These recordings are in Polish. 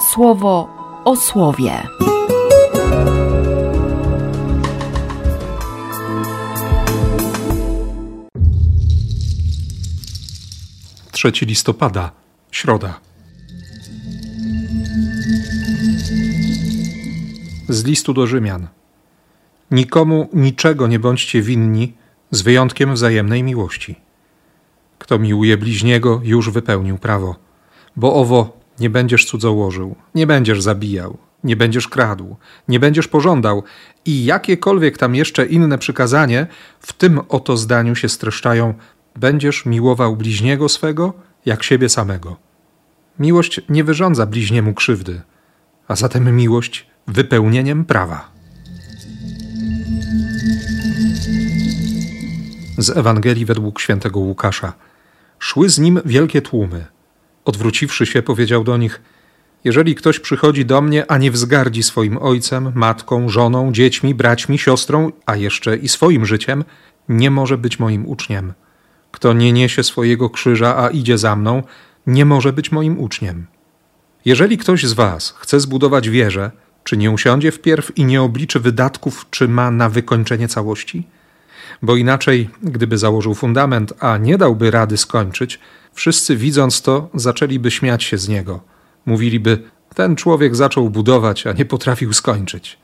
słowo o słowie. Trzeci listopada, środa. Z listu do Rzymian. Nikomu niczego nie bądźcie winni, z wyjątkiem wzajemnej miłości. Kto miłuje bliźniego, już wypełnił prawo. Bo owo nie będziesz cudzołożył, nie będziesz zabijał, nie będziesz kradł, nie będziesz pożądał i jakiekolwiek tam jeszcze inne przykazanie, w tym oto zdaniu się streszczają: będziesz miłował bliźniego swego jak siebie samego. Miłość nie wyrządza bliźniemu krzywdy, a zatem miłość wypełnieniem prawa. Z Ewangelii według świętego Łukasza. Szły z nim wielkie tłumy. Odwróciwszy się, powiedział do nich: Jeżeli ktoś przychodzi do mnie, a nie wzgardzi swoim ojcem, matką, żoną, dziećmi, braćmi, siostrą, a jeszcze i swoim życiem, nie może być moim uczniem. Kto nie niesie swojego krzyża, a idzie za mną, nie może być moim uczniem. Jeżeli ktoś z Was chce zbudować wieżę, czy nie usiądzie wpierw i nie obliczy wydatków, czy ma na wykończenie całości? Bo inaczej, gdyby założył fundament, a nie dałby rady skończyć, wszyscy widząc to, zaczęliby śmiać się z niego. Mówiliby: Ten człowiek zaczął budować, a nie potrafił skończyć.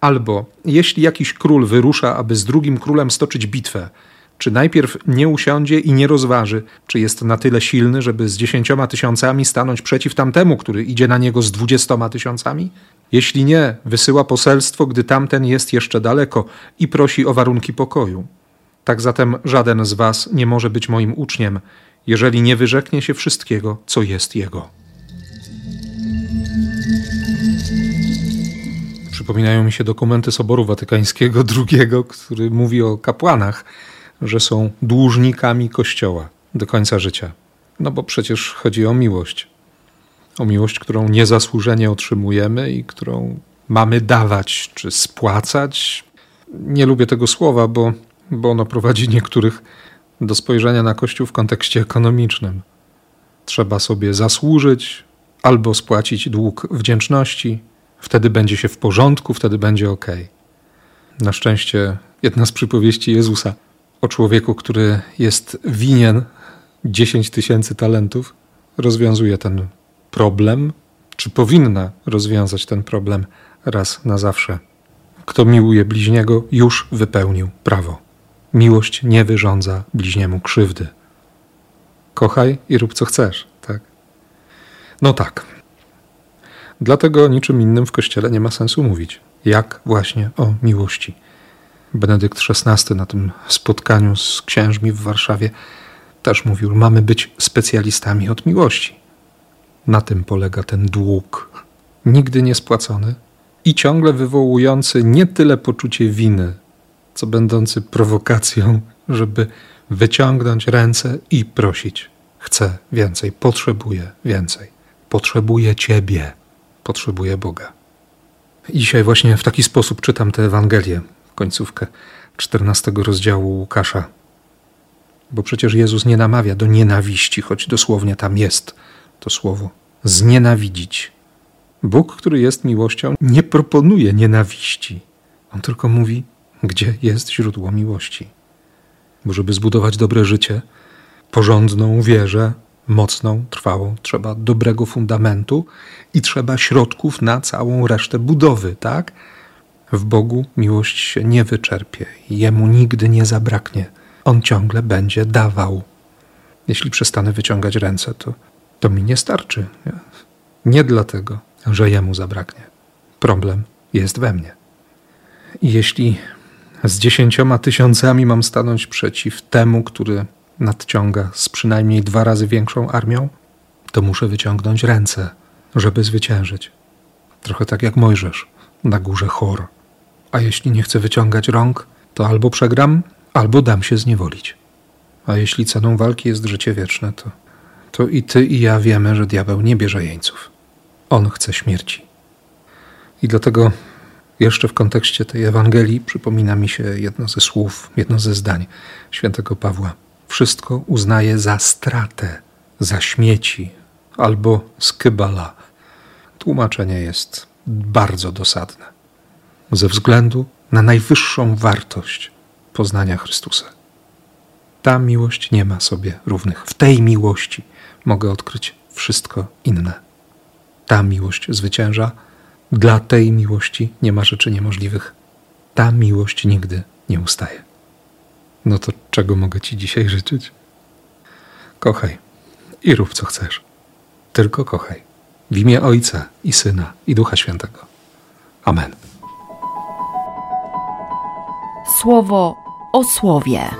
Albo jeśli jakiś król wyrusza, aby z drugim królem stoczyć bitwę, czy najpierw nie usiądzie i nie rozważy, czy jest na tyle silny, żeby z dziesięcioma tysiącami stanąć przeciw tamtemu, który idzie na niego z dwudziestoma tysiącami? Jeśli nie, wysyła poselstwo, gdy tamten jest jeszcze daleko i prosi o warunki pokoju. Tak zatem żaden z was nie może być moim uczniem, jeżeli nie wyrzeknie się wszystkiego, co jest jego. Przypominają mi się dokumenty Soboru Watykańskiego II, który mówi o kapłanach, że są dłużnikami Kościoła do końca życia. No bo przecież chodzi o miłość. O miłość, którą niezasłużenie otrzymujemy i którą mamy dawać czy spłacać. Nie lubię tego słowa, bo, bo ono prowadzi niektórych do spojrzenia na Kościół w kontekście ekonomicznym. Trzeba sobie zasłużyć albo spłacić dług wdzięczności, wtedy będzie się w porządku, wtedy będzie ok. Na szczęście jedna z przypowieści Jezusa o człowieku, który jest winien 10 tysięcy talentów, rozwiązuje ten problem, czy powinna rozwiązać ten problem raz na zawsze. Kto miłuje bliźniego, już wypełnił prawo. Miłość nie wyrządza bliźniemu krzywdy. Kochaj i rób co chcesz, tak? No tak. Dlatego niczym innym w kościele nie ma sensu mówić, jak właśnie o miłości. Benedykt XVI na tym spotkaniu z księżmi w Warszawie też mówił: Mamy być specjalistami od miłości. Na tym polega ten dług, nigdy niespłacony i ciągle wywołujący nie tyle poczucie winy, co będący prowokacją, żeby wyciągnąć ręce i prosić: Chcę więcej, potrzebuję więcej, potrzebuję Ciebie, potrzebuję Boga. Dzisiaj właśnie w taki sposób czytam tę Ewangelię, końcówkę 14 rozdziału Łukasza. Bo przecież Jezus nie namawia do nienawiści, choć dosłownie tam jest to słowo znienawidzić. Bóg, który jest miłością, nie proponuje nienawiści. On tylko mówi, gdzie jest źródło miłości. Bo żeby zbudować dobre życie, porządną wierzę, mocną, trwałą, trzeba dobrego fundamentu i trzeba środków na całą resztę budowy, tak? W Bogu miłość się nie wyczerpie, jemu nigdy nie zabraknie. On ciągle będzie dawał. Jeśli przestanę wyciągać ręce, to, to mi nie starczy. Nie? nie dlatego, że jemu zabraknie. Problem jest we mnie. I jeśli z dziesięcioma tysiącami mam stanąć przeciw temu, który nadciąga z przynajmniej dwa razy większą armią, to muszę wyciągnąć ręce, żeby zwyciężyć. Trochę tak jak Mojżesz na górze Chor. A jeśli nie chcę wyciągać rąk, to albo przegram, albo dam się zniewolić. A jeśli ceną walki jest życie wieczne, to, to i ty, i ja wiemy, że diabeł nie bierze jeńców. On chce śmierci. I dlatego jeszcze w kontekście tej Ewangelii przypomina mi się jedno ze słów, jedno ze zdań świętego Pawła. Wszystko uznaje za stratę, za śmieci albo skybala. tłumaczenie jest bardzo dosadne. Ze względu na najwyższą wartość poznania Chrystusa. Ta miłość nie ma sobie równych. W tej miłości mogę odkryć wszystko inne. Ta miłość zwycięża. Dla tej miłości nie ma rzeczy niemożliwych. Ta miłość nigdy nie ustaje. No to czego mogę Ci dzisiaj życzyć? Kochaj i rób co chcesz. Tylko kochaj. W imię Ojca i Syna i Ducha Świętego. Amen. Słowo o słowie.